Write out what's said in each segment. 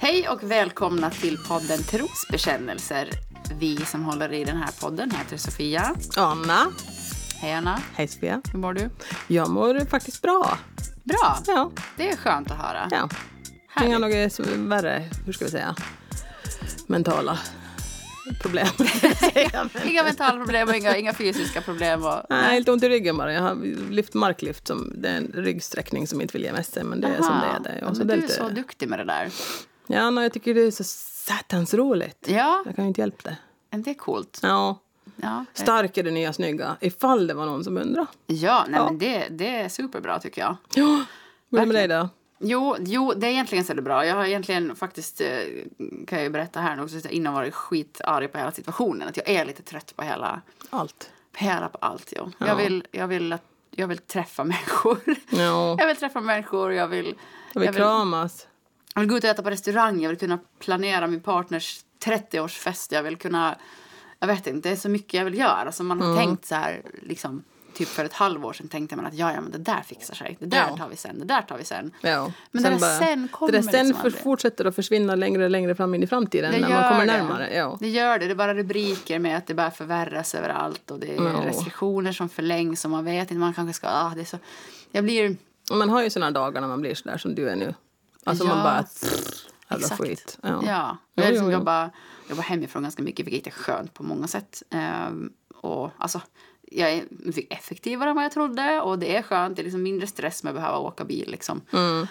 Hej och välkomna till podden Trosbekännelser. Vi som håller i den här podden heter Sofia. Anna. Hej Anna, Hej Sofia. hur mår du? Jag mår faktiskt bra. Bra, Ja. det är skönt att höra. ja. Härligt. Inga så värre, hur ska vi säga, mentala problem. Inga mentala problem och inga, inga fysiska problem. Och, Nej, lite ont i ryggen bara. Jag har lyft marklyft. Som, det är en ryggsträckning som inte vill ge med sig. Men det är som det är. Det. Och så men du är är lite, så duktig med det där. Ja, nej, jag tycker det är så satans roligt. Ja, Jag kan ju inte hjälpa det. men det är coolt. Ja. Ja, det- Stark är det nya snygga. Ifall det var någon som undrar. ja, nej, Ja. men det, det är superbra tycker jag. Ja. Vad är det med dig då? Jo, jo, det är egentligen så det bra. Jag har egentligen faktiskt, eh, kan jag ju berätta här nu också, innan varit skitarg på hela situationen. Att jag är lite trött på hela, Allt. på hela på allt. Jo. Ja. Jag, vill, jag, vill att, jag vill träffa människor. Ja. Jag vill träffa människor, jag vill, Jag vill jag vill, kramas. Jag vill gå ut och äta på restaurang, jag vill kunna planera min partners 30-årsfest, jag vill kunna, jag vet inte, det är så mycket jag vill göra. Så man har Mm. tänkt så här, liksom, typ för ett halvår sedan tänkte man att ja, ja, men det där fixar sig, det där Ja. tar vi sen, det där tar vi sen. Ja. Men det där sen kommer det där sen liksom för, fortsätter att försvinna längre och längre fram in i framtiden Det när man kommer det. närmare. Ja. Det gör det. Det är bara rubriker med att det bara förvärras överallt och det är Ja. restriktioner som förlängs och man vet inte, man kanske ska, ah, det är så. Jag blir, man har ju såna dagar när man blir sådär som du är nu. Alltså Ja. man bara... pff, Jävla skit. ja. Ja. Jag Jo, liksom jo, jo. jobbar, jobbar hemifrån ganska mycket, vilket är skönt på många sätt. Ehm, och alltså, jag är effektivare än vad jag trodde och det är skönt. Det är liksom mindre stress med att behöva åka bil liksom. Mm.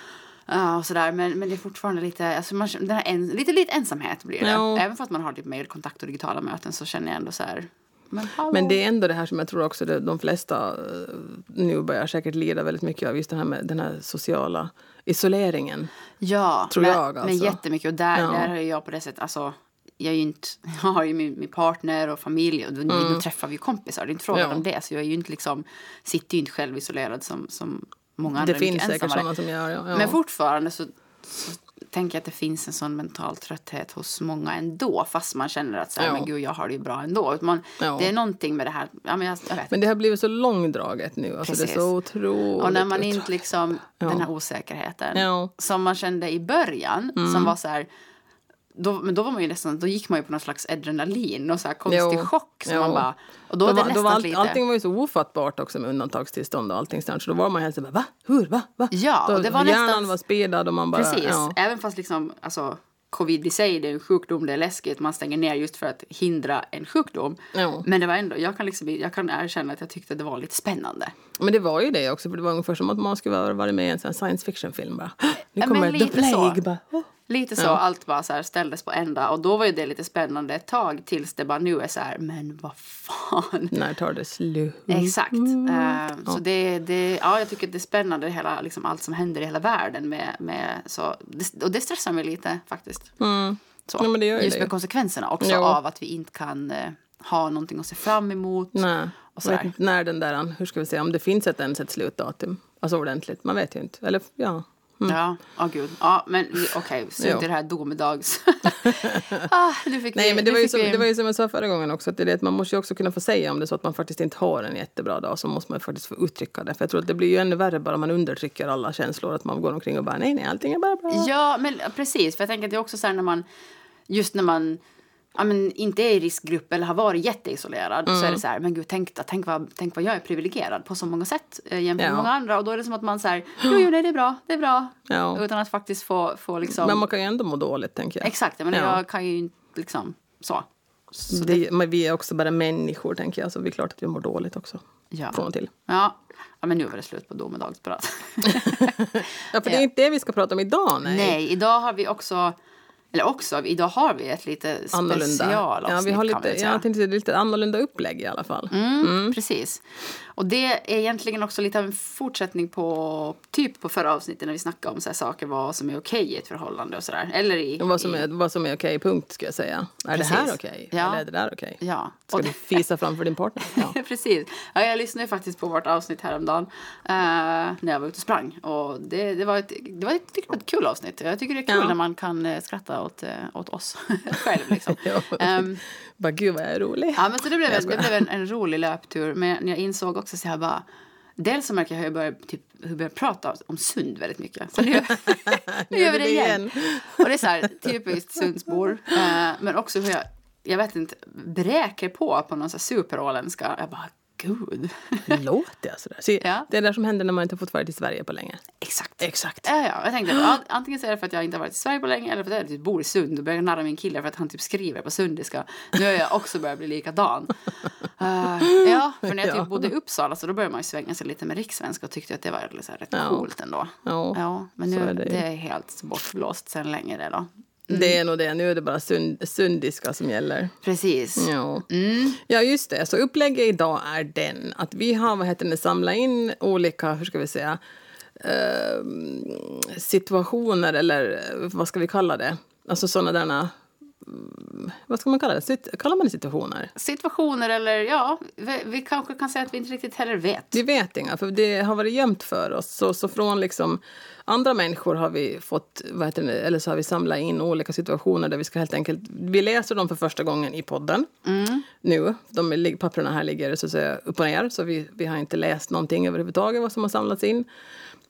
Ja, och sådär. Men, men det är fortfarande lite, alltså man, den här en, lite, lite ensamhet blir det. Ja. Även för att man har typ mejlkontakt och digitala möten så känner jag ändå så här. Men? Men det är ändå det här som jag tror också det, de flesta eh, nu börjar säkert lida väldigt mycket av. Just det här med den här sociala isoleringen. Ja, tror men, jag, men alltså. jättemycket. Och där, Ja. där har jag på det sättet, alltså, jag, är ju inte, jag har ju min, min partner och familj och då, då träffar vi ju kompisar. Det är inte frågan Mm. Ja. om det. Så jag är inte liksom, sitter ju inte själv isolerad som, som många andra. Det finns säkert ensammare. sådana som gör ja. ja. Men fortfarande så, så tänker att det finns en sån mental trötthet hos många ändå. Fast man känner att så här, Ja. men gud, jag har det ju bra ändå. Man, Ja. Det är någonting med det här. Ja, men jag, jag vet. Men det har blivit så långdraget nu. Alltså det är så otroligt. Och när man inte liksom, den här osäkerheten. Mm. som man kände i början, som var så här, då, men då var man ju nästan, då gick man ju på någon slags adrenalin och så här konstig Jo. chock. Jo. man bara, och då, är det var, nästan var allt, lite... allting var ju så ofattbart också med undantagstillstånd och allting sånt. Så då var man helt så bara, va? Hur? Va? Va? Ja, då, och det var hjärnan nästan- var speedad och man bara... Precis, Ja. även fast liksom, alltså, covid i sig, det är en sjukdom, det är läskigt, man stänger ner just för att hindra en sjukdom. Ja. Men det var ändå, jag kan liksom, jag kan erkänna att jag tyckte det var lite spännande. Men det var ju det också, för det var ungefär som att man skulle vara varit med i en science fiction-film. Bara, nu Ja, men kommer the lite så. plague. Bara, oh. Lite så, Ja. allt bara så här ställdes på ända. Och då var ju det lite spännande ett tag tills det bara nu är så här, men vad fan. När tar det slut? Exakt. Eh, Så det, det, ja, jag tycker det är spännande, hela, liksom, allt som händer i hela världen. Med, med, så, och det stressar mig lite faktiskt. Så. Ja, det Just det. med konsekvenserna också Jo. av att vi inte kan eh, ha någonting att se fram emot. Nej. Och inte när den där, hur ska vi säga, om det finns ett ens ett slutdatum. Alltså ordentligt, man vet ju inte. Eller ja. Ja, åh gud. Ja, men okej, så Jo. inte det här domedags... ah, nu fick Nej, vi, men det var, ju som, vi- det var ju som jag sa förra gången också, att det är det att man måste ju också kunna få säga om det så att man faktiskt inte har en jättebra dag, så måste man faktiskt få uttrycka det. För jag tror att det blir ju ännu värre bara man undertrycker alla känslor, att man går omkring och bara nej, nej, allting är bara bra. Ja, men precis. För jag tänker att det är också så här när man, just när man ja, men inte är i riskgrupp eller har varit jätteisolerad så Mm. är det så här, men gud, tänk, tänk, vad, tänk vad jag är privilegierad på så många sätt eh, jämfört med Ja. många andra. Och då är det som att man säger, jo, jo, nej, det är bra, det är bra. Ja. Utan att faktiskt få, få liksom, Men man kan ju ändå må dåligt, tänker jag. exakt, menar, Ja. jag kan ju inte liksom så. så Det, men vi är också bara människor, tänker jag, så det är klart att vi mår dåligt också. Ja. Från och till. Ja. ja, men nu var det slut på domedagsprat. Ja, för det är inte det vi ska prata om idag, nej. Nej, idag har vi också, eller också, idag har vi ett lite Annorlunda. specialavsnitt Ja, vi har lite, jag tänkte säga, lite annorlunda upplägg i alla fall. Mm, Precis. Och det är egentligen också lite av en fortsättning på typ på förra avsnittet när vi snackade om så här saker, vad som är okej i ett förhållande och sådär. Eller i... Och Vad som i, är, vad som är okej, punkt, ska jag säga. Är Precis. det här okej? Ja. Eller är det där okej? Ja. Ska Och du fisa framför din partner? Ja. Precis. Ja, jag lyssnade faktiskt på vårt avsnitt häromdagen eh, när jag var ute och sprang. Och det, det, var ett, det var ett, tycker jag, ett kul avsnitt. Jag tycker det är kul Ja. när man kan eh, skratta åt, eh, åt oss själv. Liksom. Ja. Bara gud vad jag är rolig. Ja, men så det blev, det blev en, en rolig löptur. Men jag insåg också så här bara, Dels så märker jag hur jag börjar, typ, hur jag börjar prata om Sund väldigt mycket. Så nu gör, nu gör vi det igen. Och det är så här, typiskt Sundsbor. Eh, men också hur jag, jag vet inte, bräker på på någon så superåländska. Jag bara, gud. Låter jag sådär? Se, Ja. Det är det som händer när man inte fått vara i Sverige på länge. Exakt. Exakt. Ja, ja. Jag tänkte ja, antingen så är det för att jag inte har varit i Sverige på länge eller för att jag typ bor i Sund och börjar narra min kille för att han typ skriver på sundiska. Nu har jag också börjat bli likadan. Uh, ja, för när jag Ja. typ bodde i Uppsala så då började man ju svänga sig lite med rikssvenska och tyckte att det var så här rätt Ja. coolt ändå. Ja, Ja, men så nu är det det är helt bortblåst sen länge det då. Det är nog det. Nu är det bara sund, sundiska som gäller. Precis. Ja. Mm. ja, just det. Så upplägget idag är den att vi har vad heter det, samlat in olika, hur ska vi säga, eh, situationer eller eh, vad ska vi kalla det? Alltså sådana där, mm, vad ska man kalla det? Sit- Kallar man det situationer? Situationer eller ja, vi, vi kanske kan säga att vi inte riktigt heller vet. Vi vet inga, för det har varit gömt för oss. Så, så från liksom andra människor har vi fått, vad heter det, eller så har vi samlat in olika situationer där vi ska helt enkelt, vi läser dem för första gången i podden. Nu, de papperna här ligger så att säga upp och ner, så vi, vi har inte läst någonting överhuvudtaget vad som har samlats in.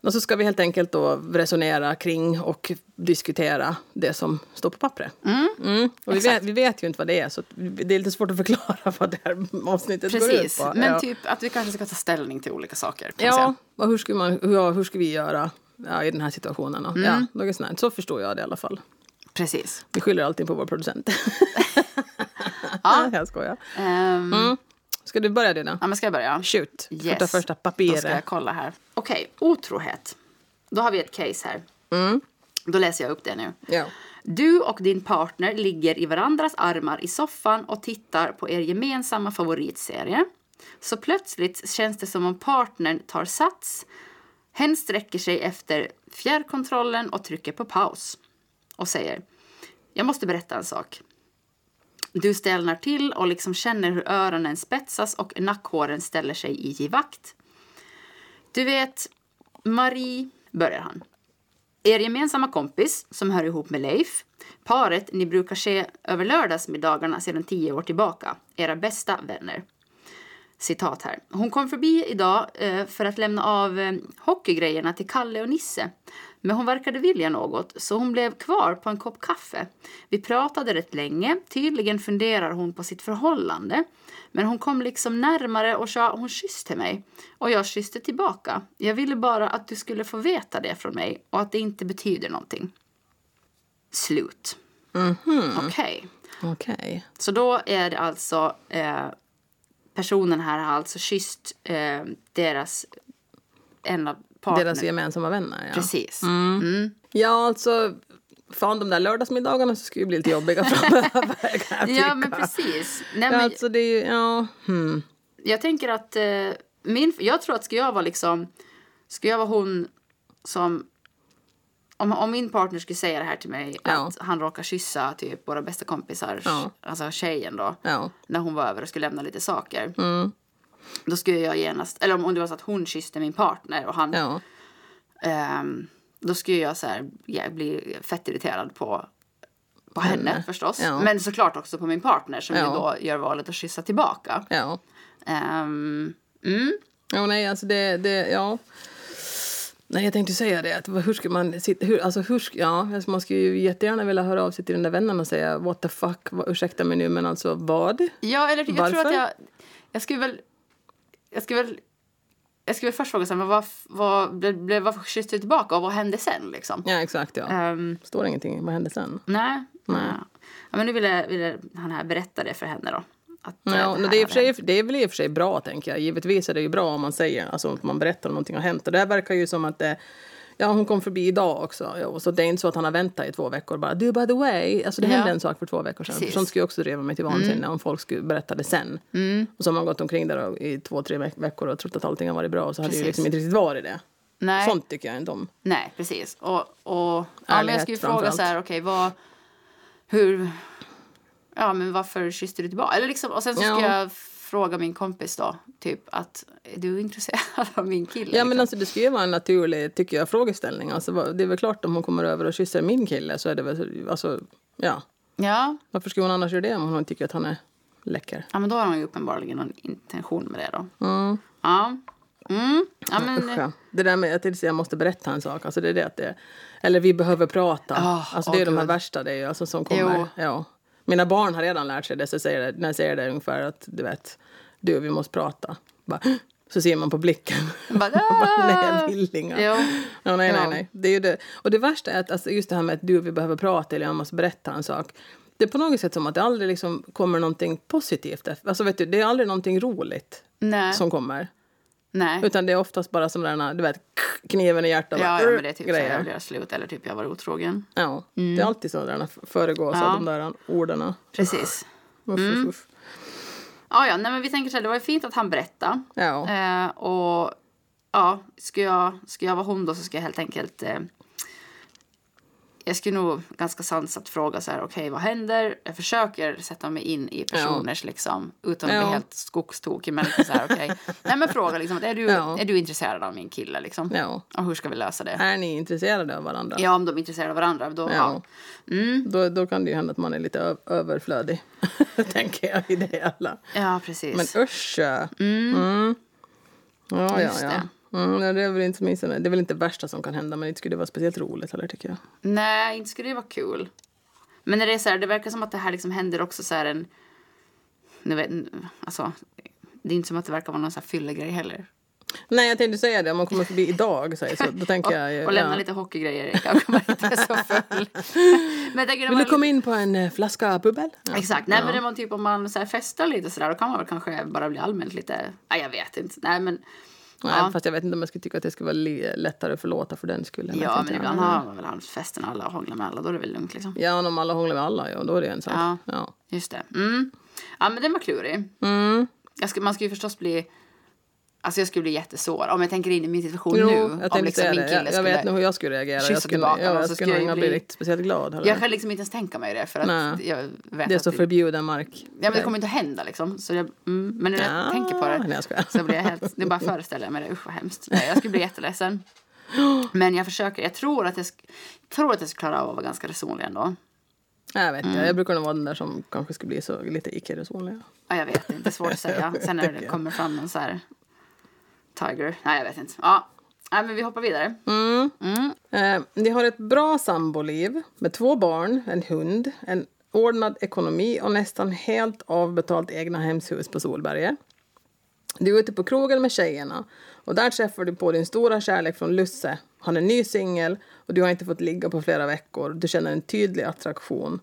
Och så ska vi helt enkelt då resonera kring och diskutera det som står på pappret. Mm. Och vi, vet, vi vet ju inte vad det är, så det är lite svårt att förklara vad det här avsnittet går ut Precis, på. men Ja. typ att vi kanske ska ta ställning till olika saker. säga. Ja, och hur ska, man, hur, hur ska vi göra ja, i den här situationen? Då? Ja, något sånt. Så förstår jag det i alla fall. Precis. Vi skyller alltid på vår producent. Ja. jag skojar. Ehm, Mm. Ska du börja Dina? ja, men ska jag börja? Shoot. Yes. Yes. Ta första Då ska jag kolla här. Okej, otrohet. Då har vi ett case här. Då läser jag upp det nu. Ja. Du och din partner ligger i varandras armar i soffan och tittar på er gemensamma favoritserie. Så plötsligt känns det som om partnern tar sats. Hen sträcker sig efter fjärrkontrollen och trycker på paus. Och säger Jag måste berätta en sak. Du stelnar till och liksom känner hur öronen spetsas och nackhåren ställer sig i givakt. Du vet, Marie, börjar han. Er gemensamma kompis, som hör ihop med Leif, paret ni brukar se över lördagsmiddagarna sedan tio år tillbaka, era bästa vänner. Citat här. Hon kom förbi idag eh, för att lämna av eh, hockeygrejerna till Kalle och Nisse. Men hon verkade vilja något, så hon blev kvar på en kopp kaffe. Vi pratade rätt länge. Tydligen funderar hon på sitt förhållande. Men hon kom liksom närmare och sa hon kysste mig. Och jag kysste tillbaka. Jag ville bara att du skulle få veta det från mig och att det inte betyder någonting. Slut. Okej. Okej. Så då är det alltså eh, personen här har alltså kysst eh, deras en av partner. Deras gemensamma vänner. Ja. Precis. ja, alltså... Fan, de där lördagsmiddagarna så skulle ju bli lite jobbiga framöver. Ja, men precis. Nej, men alltså det är ju... Ja. Hmm. Jag tänker att eh, min, jag tror att ska jag vara liksom, ska jag vara hon som om, om min partner skulle säga det här till mig Ja. att han råkar kyssa typ våra bästa kompisar, Ja. alltså tjejen då, Ja. när hon var över och skulle lämna lite saker. Mm. Då skulle jag genast, eller om, det var så att hon kysste min partner och han, ehm, då skulle jag så här, ja, bli fett irriterad på på henne, Henne. förstås. Men såklart också på min partner som då gör valet att kyssa tillbaka. Ja. Ehm, mm. Ja, nej, alltså det, det, ja. Nej, jag tänkte säga det. Att, vad- hur ska man sitta, hur, alltså hur, ja, alltså man skulle ju jättegärna vilja höra av sig till den där vännen och säga what the fuck, vad, ursäkta mig nu, men alltså vad? Ja, eller jag tror Varför? att jag... Jag skulle väl... Jag skulle väl... Jag skulle väl först fråga men vad, vad, blev, blev, varför kysste du tillbaka och vad hände sen liksom? Ja, exakt. Ja. Ehm, Står ingenting. Vad hände sen? nej. nej. Ja, men nu ville, ville han här berätta det för henne då. Att, eh, Ja, det men här det, är för hade sig, det är väl i och för sig bra, tänker jag. Givetvis är det ju bra om man säger, alltså om man berättar om någonting har hänt. Och det verkar ju som att det, ja, hon kom förbi idag också. Ja, och så det är inte så att han har väntat i två veckor bara, du by the way. Alltså det Ja. hände en sak för två veckor sedan. Precis. Sånt skulle också driva mig till vansinne om folk skulle berätta det sen. Och så har man gått omkring där och- i två, tre veck- veckor och trott att allting har varit bra och så har det ju liksom inte riktigt varit det. Nej. Sånt tycker jag inte om. Nej, precis. Och, och ja, jag skulle ju fråga så här, okej, vad... Hur... Ja, men varför kysste du tillbaka? Eller liksom, och sen så ska Ja. jag fråga min kompis då, typ att är du intresserad av min kille? Ja, men liksom? alltså, det skulle ju vara en naturlig tycker jag, frågeställning. Alltså, det är väl klart om hon kommer över och kysser min kille så är det väl... Alltså, ja. Ja, Varför skulle hon annars göra det om hon tycker att han är läcker? ja, men då har hon ju uppenbarligen någon intention med det då. Mm. Ja, Mm. Ja, men, Usch, ja. Det där med att jag, måste berätta en sak, alltså det är det att det, eller vi behöver prata. Ah, alltså det är åh, de här värsta det är ju, alltså som kommer. Jo. Ja. Mina barn har redan lärt sig det, så säger det, när jag säger det ungefär att du vet, du vi måste prata. Bara, så ser man på blicken. bara, Bara, nej, jag vill inga. Jo. Ja, nej, nej, Ja. nej. Det är ju det. Och det värsta är att alltså, just det här med att du vi behöver prata eller jag måste berätta en sak. Det är på något sätt som att det aldrig liksom kommer någonting positivt. Alltså, vet du, det är aldrig någonting roligt Nej. som kommer. Nej. Utan det är oftast bara som där, du vet, kniven i hjärtat. Ja, ja, men det är typ så grejer. jag blir slut eller typ jag var otrogen. Ja, det är alltid så där föregås Ja. av de där orden. Precis. Uff, uff, uff. Ja, ja, nej, men vi tänker så här, det var ju fint att han berättade. Ja. Eh, och ja, ska jag, ska jag vara hon då så ska jag helt enkelt... Eh, jag skulle nog ganska sansat fråga så här, okej vad händer? Jag försöker sätta mig in i personers liksom, utan att Ja. bli helt skogstokig. Men liksom så här, okej. Nej men fråga liksom, är du, Ja. är du intresserad av min kille liksom? Ja. Och hur ska vi lösa det? Är ni intresserade av varandra? Ja, om de är intresserade av varandra, då ja. Ja. Då, då kan det ju hända att man är lite överflödig, tänker jag i det alla. Ja, precis. Men usch! Mm. Ja, ja, Just ja. det. Mm, nej, det, är väl inte, åtminstone- det är väl inte det värsta som kan hända, men inte skulle det vara speciellt roligt heller, tycker jag. Nej, inte skulle det vara kul. Men när det är så här, det verkar som att det här liksom händer också så här en... Nu vet, alltså, det är inte som att det verkar vara någon så här fyllegrej heller. Nej, jag tänkte säga det. Om man kommer förbi idag, så, så då tänker jag... ju- och lämna ja. lite hockeygrejer. Jag kommer inte så full. Men jag tänker, när Vill du man- komma in på en eh, flaska bubbel? Ja. Exakt. Nej, men det var typ om man så här festar lite sådär, då kan man väl kanske bara bli allmänt lite... Nej, jag vet inte. Nej, men... Nej, Ja. Fast jag vet inte om jag skulle tycka att det skulle vara lättare att förlåta för den skull. Ja, men ibland har man väl haft festen alla och hånglar med alla, då är det väl lugnt liksom. Ja, om alla hånglar med alla, ja, då är det en sak. Ja. Ja. Just det. Mm. Ja, men den var klurig. Mm. Ska, man ska ju förstås bli... Alltså jag skulle bli jättesår. Om jag tänker in i min situation Jo, nu. jag om liksom min kille Jag, jag vet nog hur jag skulle reagera. Jag skulle, tillbaka ja, och jag så skulle jag bli riktigt speciellt glad. Heller. Jag kan liksom inte ens tänka mig det för att Nej. jag vet det är så förbjuden mark. Ja, men det kommer inte att hända liksom. Så jag, mm, men när jag Ja, tänker på det nej, jag så blir jag helt... Det bara föreställer jag mig det. Usch vad hemskt. Nej, jag skulle bli jätteledsen. Men jag försöker. Jag tror att jag, tror att jag ska klara av att vara ganska resonlig ändå. Jag vet inte. Mm. Jag brukar nog vara den där som kanske skulle bli så lite icke-resonlig. Ja, jag vet inte. Det är svårt att säga. Sen när det kommer fram en så här... Tiger. Nej, jag vet inte. Ja. Nej, men vi hoppar vidare. Mm. Mm. Eh, ni har ett bra samboliv med två barn, en hund, en ordnad ekonomi och nästan helt avbetalt egna hemshus på Solberget. Du är ute på krogen med tjejerna och där träffar du på din stora kärlek från Lusse. Han är ny singel och du har inte fått ligga på flera veckor. Du känner en tydlig attraktion.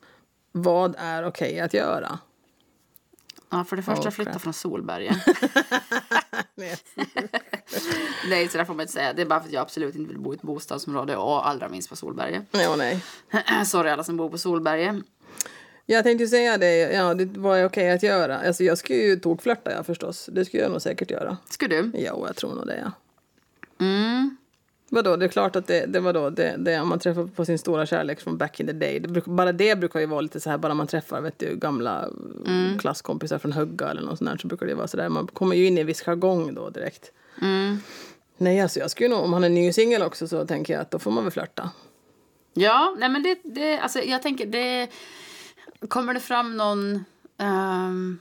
Vad är okej att göra? Ja, för det första Oh, flytta från Solberget. Nej, så där får man inte säga. Det är bara för att jag absolut inte vill bo i ett bostadsområde och allra minst på Solberget. Ja, nej. Sorry alla som bor på Solberget. Jag tänkte säga det, ja, det var okej att göra. Alltså, jag skulle ju tokflörta, ja, förstås. Det skulle jag nog säkert göra. Ska du? Ja, jag tror nog det, ja. Mm. Vadå, det är klart att det, det var då det, det om man träffar på sin stora kärlek från back in the day. Det bruk, bara det brukar ju vara lite så här, bara man träffar vet du, gamla Mm. klasskompisar från Högga eller något sånt där, så brukar det vara så där. Man kommer ju in i en viss jargong då direkt. Mm. Nej, alltså jag skulle nog, om han är ny singel också så tänker jag att då får man väl flörta. Ja, nej men det, det, alltså jag tänker det, kommer det fram någon, ehm,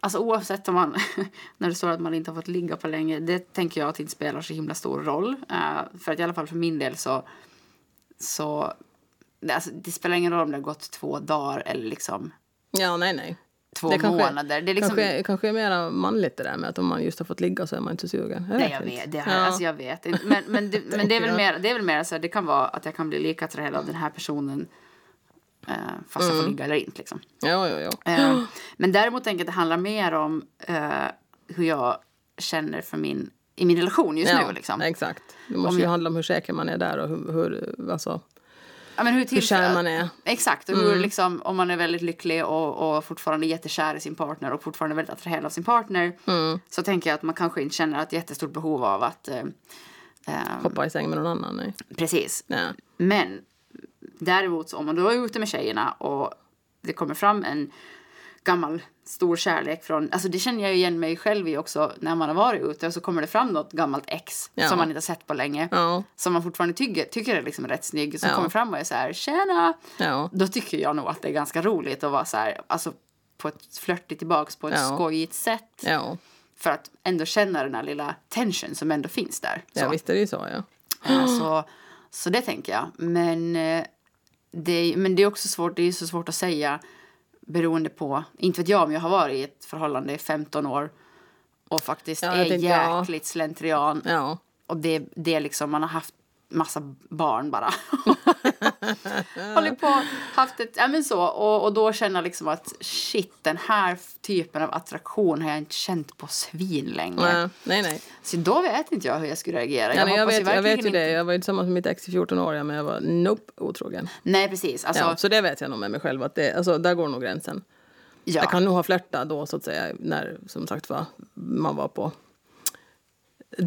alltså oavsett om man, när det står att man inte har fått ligga på länge, det tänker jag att det inte spelar så himla stor roll. Eh, för att i alla fall för min del så, så, det, alltså, det spelar ingen roll om det har gått två dagar eller liksom Ja, nej, nej. två Det kanske- månader. Det är liksom, Kanske, kanske är mer manligt det där med att om man just har fått ligga så är man inte sugen. Nej, jag inte. vet. Det, här, Ja. alltså, jag vet inte. Men, men, det, men det är väl jag. mer, det är väl mer så här, det kan vara att jag kan bli lika attraherad av den här personen eh, fast jag får Mm. ligga eller inte. Liksom. Ja, ja, ja. Eh, men däremot tänker jag att det handlar mer om eh, hur jag känner för min, i min relation just ja nu. Liksom. Exakt. Det måste Om ju jag- handla om hur säker man är där och hur, hur alltså, Ja, men hur, hur kär man är. Exakt, och hur, liksom, om man är väldigt lycklig och, och fortfarande jättekär i sin partner och fortfarande väldigt attraherad av sin partner Mm. så tänker jag att man kanske inte känner ett jättestort behov av att... Eh, eh, Hoppa i säng med någon annan. Nej. precis. Ja. Men däremot så om man då är ute med tjejerna och det kommer fram en gammal stor kärlek från, alltså det känner jag igen mig själv i också när man har varit ute och så kommer det fram något gammalt ex Ja. som man inte har sett på länge. Ja. Som man fortfarande tycker, tycker är liksom rätt snygg. Som Ja. kommer fram och är så här, tjena! Ja. Då tycker jag nog att det är ganska roligt att vara så här, alltså på ett flörtigt tillbaks på ett Ja. skojigt sätt. Ja. För att ändå känna den här lilla tension som ändå finns där. Ja, Så. visst är det ju så. Ja. Så, så det tänker jag. Men eh, det, är- men det är också svårt, det är så svårt att säga beroende på, inte vet jag om jag har varit i ett förhållande i 15 år och faktiskt Ja, är tänkte, ja. jäkligt slentrian Ja. och det, det liksom, man har haft massa barn bara. Hållit på, haft ett, ja men så, och, och då känna liksom att shit, den här typen av attraktion har jag inte känt på svin länge. Nej, nej. nej. Så då vet inte jag hur jag skulle reagera. Ja, jag, hoppas vet, jag vet ju verkligen det. inte- Jag var ju tillsammans med mitt ex i 14 år, ja, men jag var nope, otrogen. Nej, precis. Alltså, ja, så det vet jag nog med mig själv. Att det, alltså, där går nog gränsen. ja. Jag kan nog ha flörtat då, så att säga, när som sagt var, man var på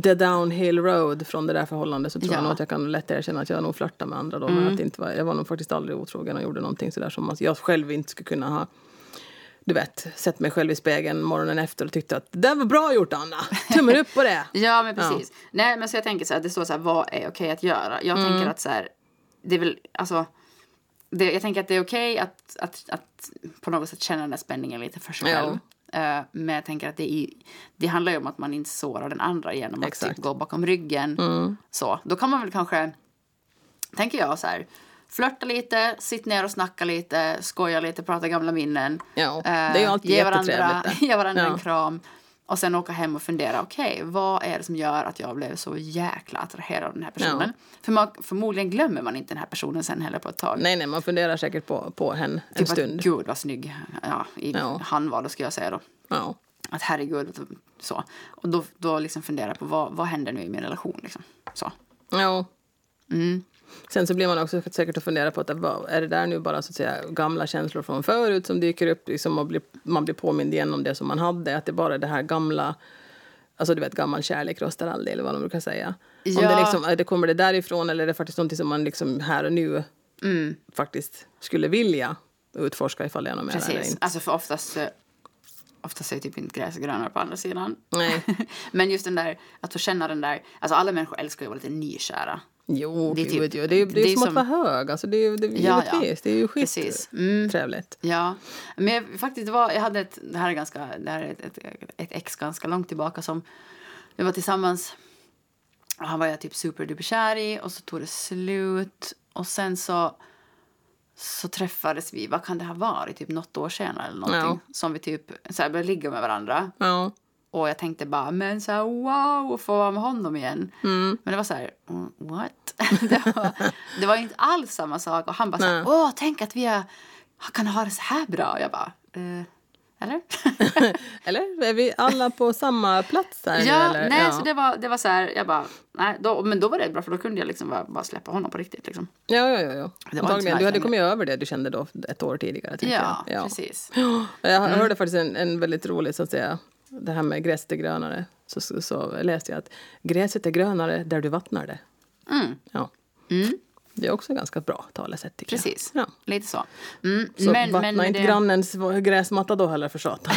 the downhill road från det där förhållandet så tror Ja. jag nog att jag kan lätt erkänna att jag nog flörtade med andra då. Men att inte var, jag var nog faktiskt aldrig otrogen och gjorde någonting sådär som man- jag själv inte skulle kunna ha du vet, sett mig själv i spegeln morgonen efter och tyckte att det var bra gjort Anna, tummen upp på det. Ja, men precis. Nej, men så jag tänker så här, det står så här, vad är okej att göra? Jag Mm. tänker att så här, det är väl, alltså, det, jag tänker att det är okej att, att, att på något sätt känna den där spänningen lite för sig Ja. själv. Eh, men jag tänker att det, är, det handlar ju om att man inte sårar den andra genom att Exakt. Mm. typ gå bakom ryggen. Så, då kan man väl kanske, tänker jag så här, flörta lite, sitta ner och snacka lite, skoja lite, prata gamla minnen. Ja, det Eh, är ju alltid ge varandra, det. ge varandra Ja. en kram. Och sen åka hem och fundera, okej, vad är det som gör att jag blev så jäkla attraherad av den här personen? För man, förmodligen glömmer man inte den här personen sen heller på ett tag. Nej, nej, man funderar säkert på, på henne en typ att, stund. gud vad snygg ja, i, Ja. han var, då ska jag säga då. Ja. Att herregud, så. Och då, då liksom fundera på vad, vad händer nu i min relation liksom. Så. Ja. Mm. Sen så blir man också säkert att fundera på att vad- är det där nu bara så att säga gamla känslor från förut som dyker upp liksom och blir, man blir påmind igen om det som man hade. Att det bara är det här gamla, alltså du vet gammal kärlek rostar aldrig eller vad de brukar säga. Om Ja. det, liksom, är det kommer det därifrån eller är det faktiskt någonting som man liksom här och nu Mm. faktiskt skulle vilja utforska ifall det är något mer eller inte. Alltså för oftast, eh, oftast är typ inte gräs grönare på andra sidan. Nej. Men just den där, att få känna den där, alltså alla människor älskar ju att vara lite nykära. Jo, Det är typ- det är, det är, det är som, som- att vara hög. Alltså det är, det Ja, ja. Det är ju Precis. Mm. skittrevligt. Ja, men jag, faktiskt var, jag hade ett, det här är ganska, det här är ett, ett, ett ex ganska långt tillbaka som vi var tillsammans. Och han var jag typ superduper kär i och så tog det slut och sen så så träffades vi, vad kan det ha varit, typ något år senare eller någonting. Som vi typ så här, började ligga med varandra. Ja. Och jag tänkte bara, men så här, wow, få vara med honom igen. Mm. Men det var så här, mm, what? det, var, det var inte alls samma sak. Och han bara så här, åh, tänk att vi har, kan ha det så här bra. Och jag bara, eh, eller? Eller är vi alla på samma plats nu, ja, eller? nej, ja. så det var, det var så här, jag bara, nej, då, men då var det bra för då kunde jag liksom bara, bara släppa honom på riktigt liksom. Ja, ja, ja. ja. Det var Antagligen. Du hade kommit över det du kände då ett år tidigare. Ja, jag. precis. Jag hörde faktiskt en, en väldigt rolig, så att säga, det här med gräset är grönare. Så, så, så läste jag att gräset är grönare där du vattnar det. Mm, Ja. mm, Det är också ganska bra talesätt tycker precis, jag. Ja. lite så. Mm, Så vattna inte det- grannens gräsmatta då heller för satan.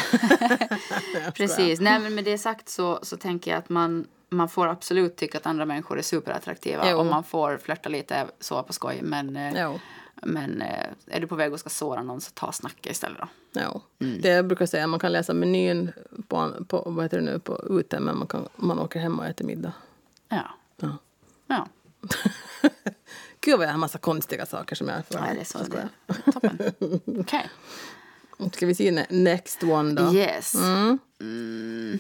Precis. Nej, men med det sagt så, så tänker jag att man, man får absolut tycka att andra människor är superattraktiva Jo. och man får flörta lite så på skoj. Men, eh, Jo. men eh, är du på väg och ska såra någon så ta snacka istället då. Ja. Mm. Det jag brukar säga, man kan läsa menyn på, på, vad heter det nu, på ute men man, kan, man åker hem och äter middag. Ja. Ja. Ja, Gud vad jag har massa konstiga saker som jag får. Nej, det är så. Det, toppen. Okej. Ska vi se ne- next one då? Yes. Mm. Mm.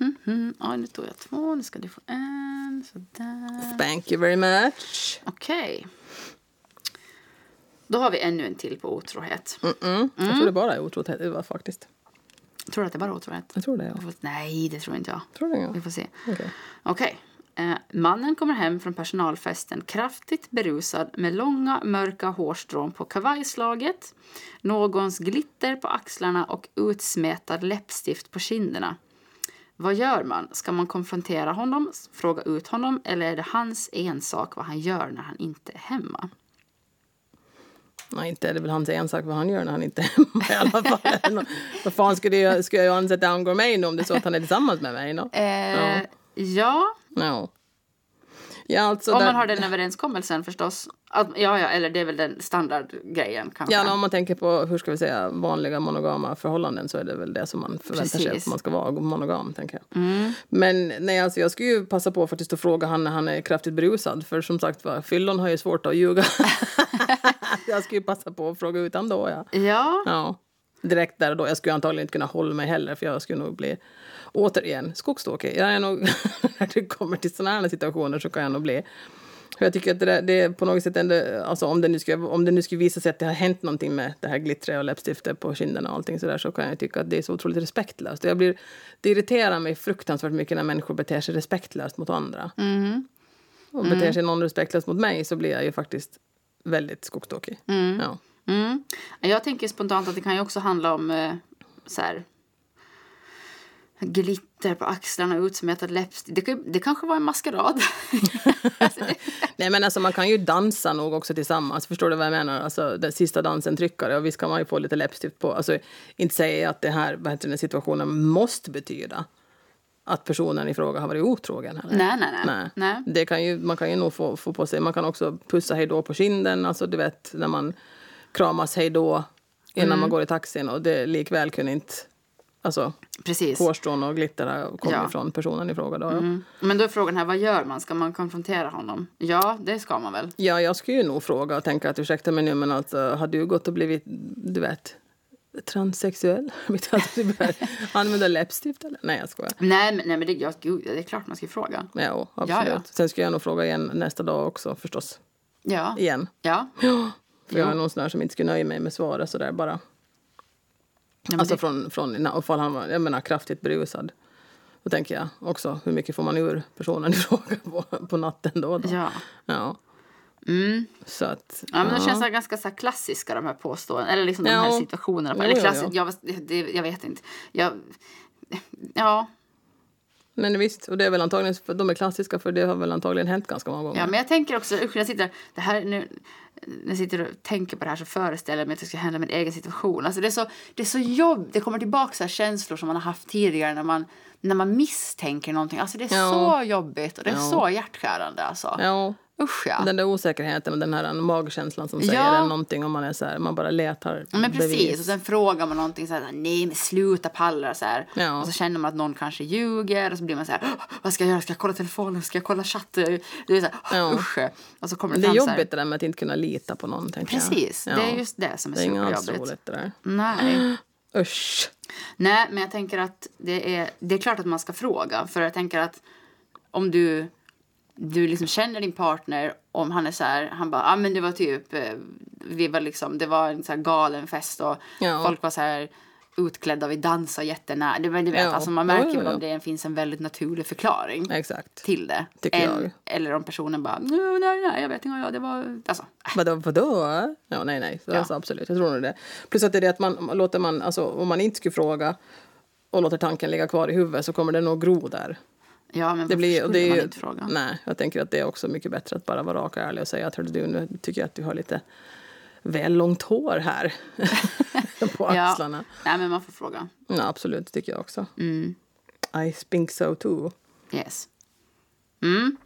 Mm, mm. Ja, nu tog jag två. Nu ska du få en. Sådär. Thank you very much. Okej. Då har vi ännu en till på otrohet. Mm. Jag tror det bara är otrohet det var faktiskt. Tror du att det är bara otrohet? Jag tror det, ja. Får- Nej, det tror inte jag. Tror det, ja. Vi får se. Okej. Okej. Eh, mannen kommer hem från personalfesten kraftigt berusad med långa mörka hårstrån på kavajslaget, någons glitter på axlarna och utsmetad läppstift på kinderna. Vad gör man? Ska man konfrontera honom, fråga ut honom eller är det hans ensak vad han gör när han inte är hemma? Nej, inte är det väl hans ensak vad han gör när han inte är hemma i alla fall. vad fan skulle jag, skulle jag anse att det angår mig nu om det är så att han är tillsammans med mig? No? Eh, ja. No. Ja, alltså Om där- man har den överenskommelsen förstås. Att, ja, ja, eller det är väl den standardgrejen kanske. Ja, om man tänker på hur ska vi säga, vanliga monogama förhållanden så är det väl det som man förväntar sig Precis. att man ska vara monogam. Tänker jag. Men nej, alltså, jag skulle ju passa på faktiskt att fråga han när han är kraftigt berusad. För som sagt var, fyllon har ju svårt att ljuga. jag skulle ju passa på att fråga ut han då. Ja. Ja, Ja, direkt där och då. Jag skulle antagligen inte kunna hålla mig heller för jag skulle nog bli återigen skogstokig. Jag är nog, när det kommer till sådana här situationer så kan jag nog bli jag tycker att det, där, det på något sätt ändå, alltså om det, nu skulle, om det nu skulle visa sig att det har hänt någonting med det här glittriga och läppstiftet på kinderna och allting sådär så kan jag tycka att det är så otroligt respektlöst. Jag blir, det irriterar mig fruktansvärt mycket när människor beter sig respektlöst mot andra. Och beter sig någon respektlöst mot mig så blir jag ju faktiskt väldigt skogstokig. Ja. Mm. jag tänker spontant att det kan ju också handla om eh, så här, glitter på axlarna och utsmetad läppstift. Det, kan- det kanske var en maskerad. Alltså, det- Nej men alltså man kan ju dansa nog också tillsammans, förstår du vad jag menar? Alltså den sista dansen tryckare och visst kan man ju få lite läppstift på. Alltså inte säga att det här, vad heter den situationen måste betyda att personen i fråga har varit otrogen. Eller? nej, nej, nej. Nej. nej. Det kan ju, man kan ju nog få, få på sig, man kan också pussa hej då på kinden, alltså du vet när man kramas hej då innan Mm. man går i taxin och det likväl kunde inte, alltså Precis. hårstrån och glitter kommit Ja. ifrån personen i fråga då. Mm. Men då är frågan här, vad gör man? Ska man konfrontera honom? Ja, det ska man väl. Ja, jag skulle ju nog fråga och tänka att ursäkta mig nu, men alltså, har du gått och blivit, du vet, transsexuell? Använda läppstift eller? Nej, jag skojar. Nej, men, nej, men det, ja, gud, det är klart man ska fråga. Ja, absolut. Ja, ja. Sen ska jag nog fråga igen nästa dag också förstås. Ja. Igen. Ja. För jag är någon sån där som inte skulle nöja mig med svaret sådär bara. ja alltså det, från, från ifall han var, jag menar kraftigt berusad. Då tänker jag också, hur mycket får man ur personen i fråga på, på natten då? då? ja. ja. Mm. Så att, Ja, men de känns så ganska så klassiska de här påståendena. Eller liksom de Ja. här situationerna. Jo, Eller jo, klassi- jo. Jag, det, jag vet inte. Jag, ja, Men visst, och det är väl antagligen, de är klassiska för det har väl antagligen hänt ganska många gånger. ja, men jag tänker också, usch, jag sitter, det här, nu, när jag sitter och tänker på det här så föreställer jag mig att det ska hända min egen situation. Alltså det är så, det är så jobb, det kommer tillbaka så här känslor som man har haft tidigare när man, när man misstänker någonting. Alltså det är Ja. så jobbigt och det är Ja. så hjärtskärande alltså. Ja, Usch ja. den där osäkerheten och den här magkänslan som säger Ja. en någonting om man är så här, man bara letar men precis, bevis. och sen frågar man någonting så här, nej men sluta palla så här. Ja. Och så känner man att någon kanske ljuger och så blir man så här, "Åh, vad ska jag göra? Ska jag kolla telefonen? Ska jag kolla chatten? Det är så här, Ja. usch. Och så kommer det, Det är jobbigt det där med att inte kunna lita på någon. Precis, det är just det som är Det är inget alls superjobbigt. roligt det där. Nej. Usch. Nej, men jag tänker att det är, det är klart att man ska fråga. För jag tänker att om du, du liksom känner din partner, om han är så här, han bara, ah, men det var typ, eh, vi var liksom, det var en så galen fest och Ja. folk var så här utklädda och vi dansade jättenära. Det, men du vet, Ja. alltså man märker väl jo. om det finns en väldigt naturlig förklaring Exakt. till det. Jag. Eller om personen bara, nej, nej, nej, jag vet inte, ja, det var, alltså, Vadå, vadå? Ja, nej, nej. Så, Ja. alltså, absolut, jag tror nog det. Plus att det är det att man låter man, alltså, om man inte skulle fråga och låter tanken ligga kvar i huvudet så kommer det nog gro där. ja men Det blir, och det är man ju, inte fråga? Nej, jag tänker att det är också mycket bättre att bara vara rak och ärlig och säga att "Hörru du, nu tycker jag att du har lite väl långt hår här på Ja. axlarna. Nej, men man får fråga. Ja, absolut, det tycker jag också. Mm. I think so too. Yes. Mm.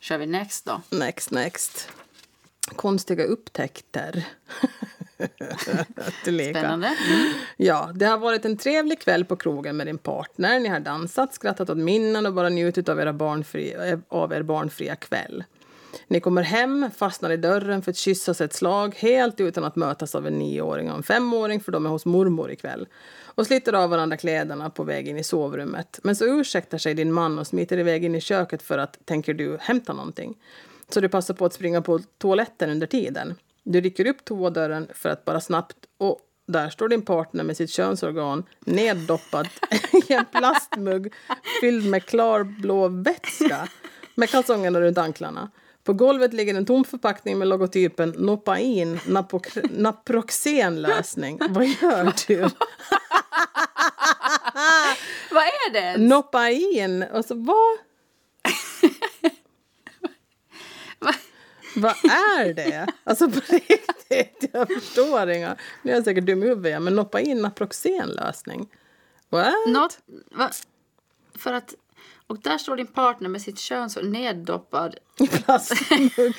Kör vi next då? Next, next. Konstiga upptäckter. Spännande. Mm. Ja, det har varit en trevlig kväll på krogen med din partner. Ni har dansat, skrattat åt minnen och bara njutit av, era barnfri, av er barnfria kväll. Ni kommer hem, fastnar i dörren för att kyssas ett slag helt utan att mötas av en nioåring och en femåring för de är hos mormor ikväll. Och sliter av varandra kläderna på väg in i sovrummet. Men så ursäktar sig din man och smiter iväg in i köket för att, tänker du, hämta någonting. Så du passar på att springa på toaletten under tiden. Du rycker upp toadörren för att bara snabbt och där står din partner med sitt könsorgan neddoppat i en plastmugg fylld med klarblå vätska med kalsongerna runt anklarna. På golvet ligger en tom förpackning med logotypen Nopain Naproxen-lösning. Vad gör du? Vad är det? Nopain? Alltså vad? Va? Vad är det? Alltså på riktigt, jag förstår inga. Nu är jag säkert dum i huvudet men Nopain Naproxen-lösning. What? Något, va? För att... Och där står din partner med sitt kön så neddoppad. I plastmugg.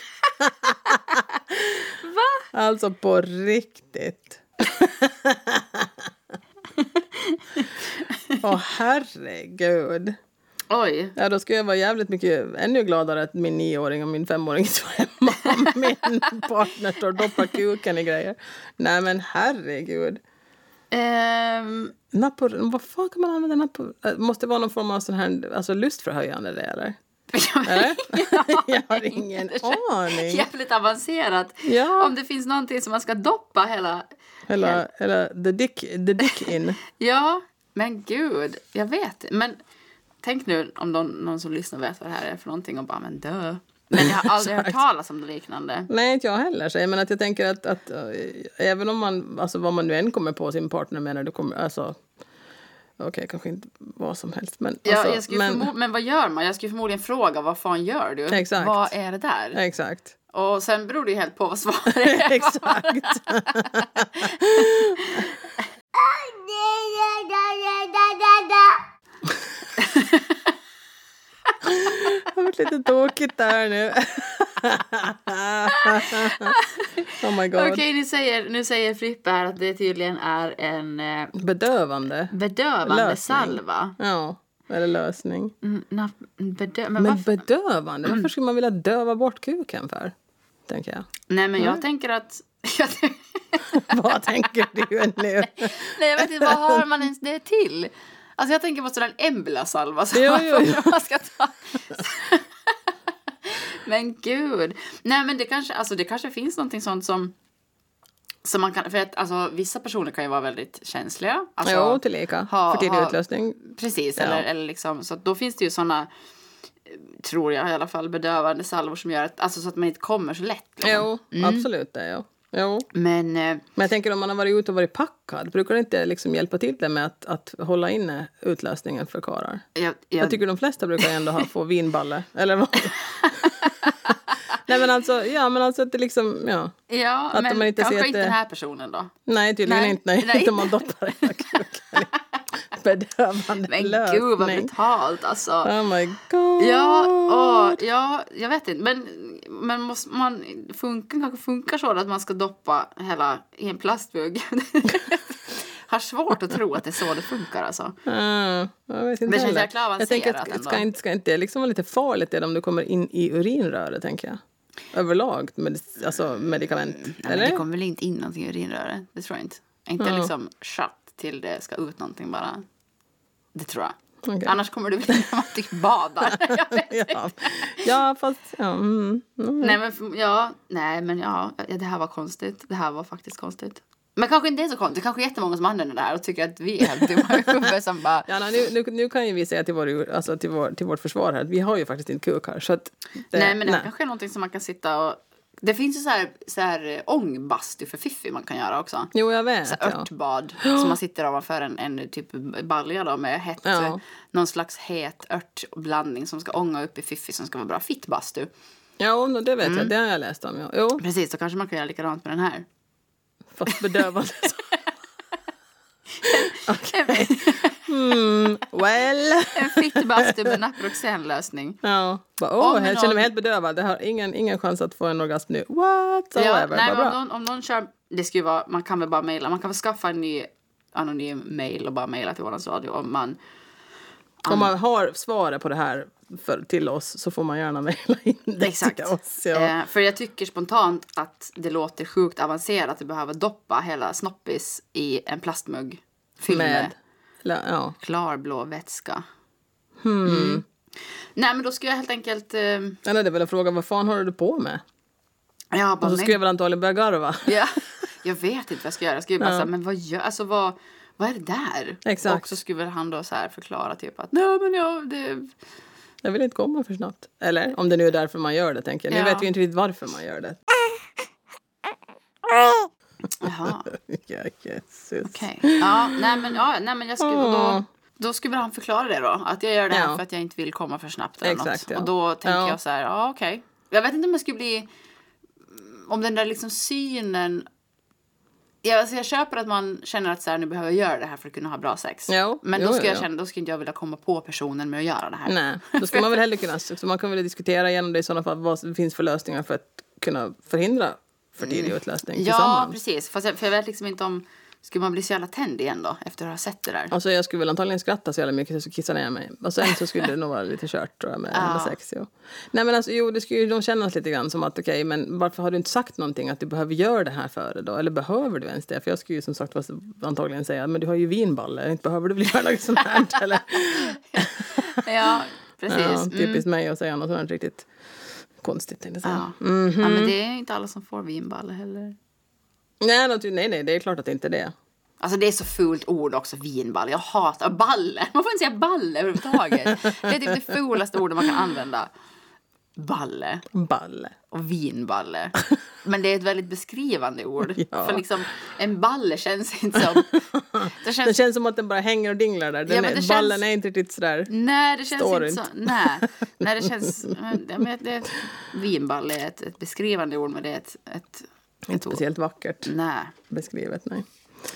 Va? Alltså på riktigt. Åh herregud. Oj. Ja, då skulle jag vara jävligt mycket ännu gladare att min nioåring och min femåring står hemma och min partner står och doppar kuken i grejer. Nej men herregud. Ehm, Napor, vad fan kan man använda napor? äh, Måste det vara någon form av sån här, alltså lustförhöjande det eller? Eller? jag har ingen aning. Jävligt avancerat. Ja. Om det finns någonting som man ska doppa hela... Eller, eller the, dick, the dick in. Ja, men gud. Jag vet. Men tänk nu om någon, någon som lyssnar vet vad det här är för någonting och bara men dö. Men jag har aldrig hört talas om det liknande. Nej, inte jag heller. Så jag, menar att jag tänker att, att äh, även om man, alltså vad man nu än kommer på sin partner med när du kommer, alltså Okej, kanske inte vad som helst. Men, Ja, alltså, jag skulle men, men vad gör man? Jag skulle förmodligen fråga vad fan gör du? Exakt. Vad är det där? Exakt. Och sen beror det ju helt på vad svaret är. Exakt. varit lite tokigt där nu. oh my god. Okej, nu säger, nu säger Frippe här att det tydligen är en eh, Bedövande. bedövande Lösning. salva. Ja, eller lösning. Mm, na, bedö- men Men varför? bedövande? Varför skulle man vilja döva bort kuken för? Tänker jag. Nej, men jag tänker att... Vad tänker du nu? Nej, jag vet inte, vad har man ens det till? Alltså jag tänker på sådär Embla-salva som Jo, jo, jo. man ska ta. men gud. Nej, men det kanske, alltså, det kanske finns någonting sånt som... Som man kan, för att alltså, vissa personer kan ju vara väldigt känsliga. Alltså, jo, tillika. ha- För tidig ha- utlösning. Precis, Ja. eller, eller liksom, så då finns det ju såna tror jag i alla fall, bedövande salvor som gör att, alltså, så att man inte kommer så lätt. liksom. Jo, absolut det. Jo. Jo. Men eh, Men jag tänker om man har varit ute och varit packad, brukar det inte liksom hjälpa till det med att, att hålla inne utlösningen för karlar? jag, jag, Jag tycker de flesta brukar ändå ha, få vinballe. Eller vad? Nej men alltså, ja men alltså att det liksom, ja. ja, att men man inte kanske ser inte det- den här personen då. Nej tydligen Nej, inte. Nej, nej. inte om man doppar hela kuken bedövande Men lösning. gud vad brutalt alltså. Oh my god. Ja, åh, ja, jag vet inte. Men, men måste man, funkar, kanske funkar så att man ska doppa hela i en plastmugg. Har svårt att tro att det är så det funkar alltså. Ah, jag vet inte Det känns jäkla Jag tänker avancerat att ska ändå. inte, ska inte det liksom vara lite farligt om du kommer in i urinröret, tänker jag. Överlag, med, alltså medikament. Nej, men Eller? det kommer väl inte in någonting i urinröret? Det tror jag inte. Inte Ja. liksom shot till det ska ut någonting bara. Det tror jag. Okej. Annars kommer du när man typ badar. Ja. ja, fast... Ja, mm, mm. nej, men, ja, nej, men ja, det här var konstigt. Det här var faktiskt konstigt. Men kanske inte är så konstigt. Kanske jättemånga som använder det här och tycker att vi är helt dumma som bara... Ja, nej, nu, nu, nu kan ju vi säga till, vår, alltså till, vår, till vårt försvar här att vi har ju faktiskt inte kuk här. Så att det, nej, men det här kanske är någonting som man kan sitta och... Det finns ju så här, så här eh, ångbastu för fiffi man kan göra också. Jo, jag vet. Så här ja. örtbad. Så man sitter ovanför en, en typ balja då med hett, Ja. eh, någon slags het örtblandning som ska ånga upp i fiffi som ska vara bra. Fittbastu. Ja, det vet Mm. jag. Det har jag läst om. Ja. Jo, Precis, så kanske man kan göra likadant med den här. fast bedövande. Okej. Mm, well. En fittbastu med Naproxen-lösning. Ja. Bara, Om Åh, någon- jag känner mig helt bedövad. Jag har ingen, ingen chans att få en orgasm nu. What? Ja, nej, Bara om, någon, om någon kör... Det ju vara, man kan väl bara mejla. Man kan väl skaffa en ny anonym mail och bara mejla till våran radio om man... Om man har svaret på det här för, till oss så får man gärna mejla in det Exakt. till oss. Ja. Eh, för jag tycker spontant att det låter sjukt avancerat att behöva doppa hela snoppis i en plastmugg fylld med, Med, eller, ja. klarblå vätska. Mm. Nej men då ska jag helt enkelt... Eh, är det väl en fråga, vad fan håller du på med? ja, bara Och så nej. skulle jag väl antagligen börja garva. Ja, jag vet inte vad jag ska göra. Jag skulle bara Ja. säga, men vad gör, alltså vad, vad är det där? Exakt. Och så skulle han då så här förklara typ att, nej men ja, det, Jag vill inte komma för snabbt. Eller om det nu är därför man gör det, tänker jag. Nu Ja. vet vi inte riktigt varför man gör det. jaha, okej. Ja, nej men, ja, nej men jag skulle, och då, då skulle han förklara det då. Att jag gör det här Ja. för att jag inte vill komma för snabbt eller Exakt, något. ja. Och då tänker Ja. jag så här, ja okej. Jag vet inte om jag skulle bli, om den där liksom synen Ja, alltså jag köper att man känner att så här, nu behöver jag göra det här för att kunna ha bra sex. Jo, Men jo, då ska jo, jag jo. känna, då ska inte jag vilja komma på personen med att göra det här. Nej, då ska man väl hellre kunna... Så man kan väl diskutera igenom det i sådana fall. Vad det finns för lösningar för att kunna förhindra för tidig utlösning Mm. Ja, tillsammans. precis. Fast jag, för jag vet liksom inte om... Skulle man bli så jävla tänd igen då, efter att ha sett det där? Alltså jag skulle väl antagligen skratta så jävla mycket så kissa ner mig. Och sen så skulle det nog vara lite kört tror jag med, Ja. sex. Jo. Nej men alltså jo, det skulle ju nog kännas lite grann som att okej, men varför har du inte sagt någonting att du behöver göra det här före då? Eller behöver du ens det? För jag skulle ju som sagt antagligen säga, men du har ju vinballe, inte behöver du bli göra sånt här? Eller? Ja, precis. Ja, Mm. typiskt mig att säga något sånt riktigt konstigt tänkte jag säga. Ja. Mhm. ja, men det är inte alla som får vinballe heller. Nej, nej, nej, det är klart att det inte är det. Alltså det är så fult ord också, vinballe. Jag hatar balle. Man får inte säga balle överhuvudtaget. Det är typ det fulaste ordet man kan använda. Balle Balle. och vinballe. Men det är ett väldigt beskrivande ord. Ja. För liksom, en balle känns inte som... Det Det känns, känns som att den bara hänger och dinglar där. Den Ja, är, det känns- Ballen är inte riktigt sådär... nej, det känns Står inte så... Nej, nej det känns... Men det, vinballe är ett, ett beskrivande ord, men det är ett... ett, Inte speciellt vackert Nej, beskrivet, nej.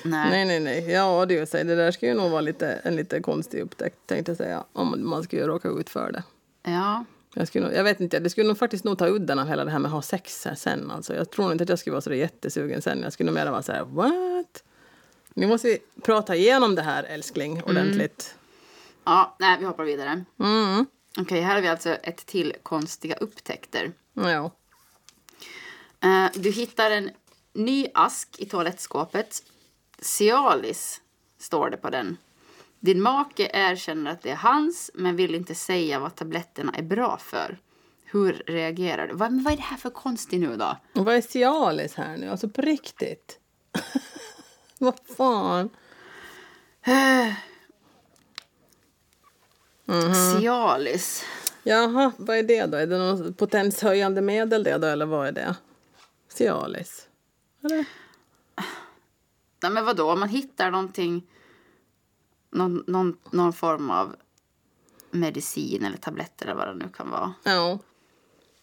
nej. Nej, nej, nej. Ja, det, vill säga, det där skulle ju nog vara lite, en lite konstig upptäckt, tänkte jag säga. Om man skulle råka ut för det. Ja. Jag, skulle nog, jag vet inte, det skulle nog faktiskt nog ta udden av hela det här med att ha sex sen. Alltså, jag tror inte att jag skulle vara så jättesugen sen. Jag skulle nog mer vara så här, what? Nu måste vi prata igenom det här, älskling, ordentligt. ja, nej, vi hoppar vidare. Mm. Okej, här har vi alltså ett till konstiga upptäckter. Ja. Eh, du hittar en ny ask i toalettskåpet. Cialis står det på den. Din make erkänner att det är hans men vill inte säga vad tabletterna är bra för. Hur reagerar du? Vad, vad är det här för konstigt nu då? Och vad är Cialis här nu? Alltså på riktigt? vad fan? Cialis? Jaha, vad är det då? Är det något potenshöjande medel det då, eller vad är det? Cialis? Eller? Nej men vadå, om man hittar någonting, någon, någon, någon form av medicin eller tabletter eller vad det nu kan vara. Ja.